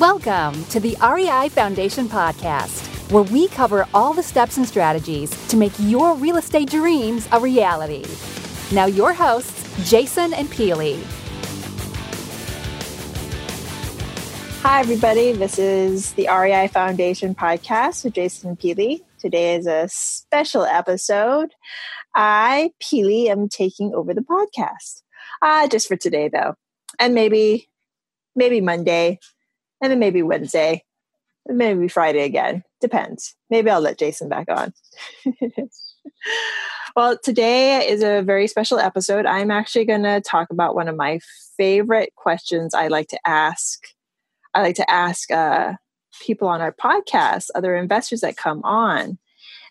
Welcome to the REI Foundation Podcast, where we cover all the steps and strategies to make your real estate dreams a reality. Now, your hosts, Jason and Peely. Hi, everybody. This is the REI Foundation Podcast with Jason and Peely. Today is a special episode. I, Peely, am taking over the podcast. Uh, just for today, though. And maybe, maybe Monday, and then maybe Wednesday, maybe Friday again. Depends. Maybe I'll let Jason back on. well, today is a very special episode. I'm actually going to talk about one of my favorite questions I like to ask. I like to ask uh, people on our podcast, other investors that come on.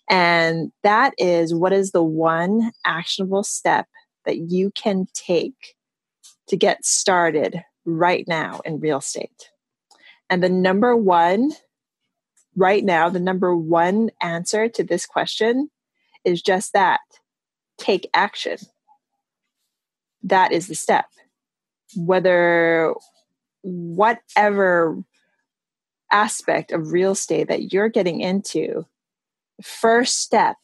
And that is what is the one actionable step that you can take to get started right now in real estate? And the number one, right now, the number one answer to this question is just that take action. That is the step. Whether whatever aspect of real estate that you're getting into, first step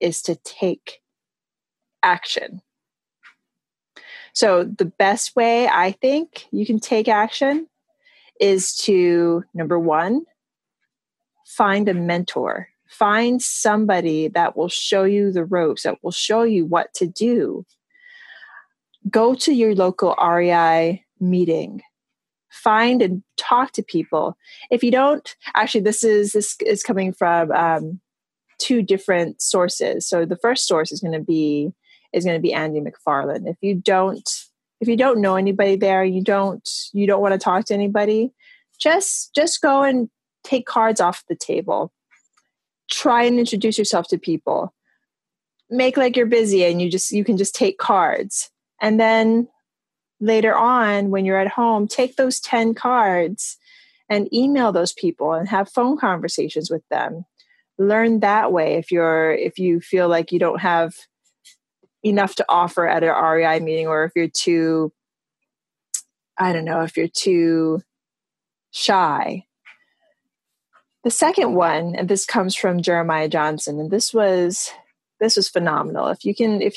is to take action. So, the best way I think you can take action is to number one, find a mentor, find somebody that will show you the ropes, that will show you what to do. Go to your local REI meeting. Find and talk to people. If you don't, actually, this is this is coming from um, two different sources. So the first source is going to be is going to be Andy McFarland. If you don't if you don't know anybody there you don't you don't want to talk to anybody just just go and take cards off the table. Try and introduce yourself to people. Make like you're busy and you just you can just take cards. And then later on when you're at home take those 10 cards and email those people and have phone conversations with them. Learn that way if you're if you feel like you don't have enough to offer at an REI meeting, or if you're too, I don't know, if you're too shy. The second one, and this comes from Jeremiah Johnson, and this was this was phenomenal. If you can, if you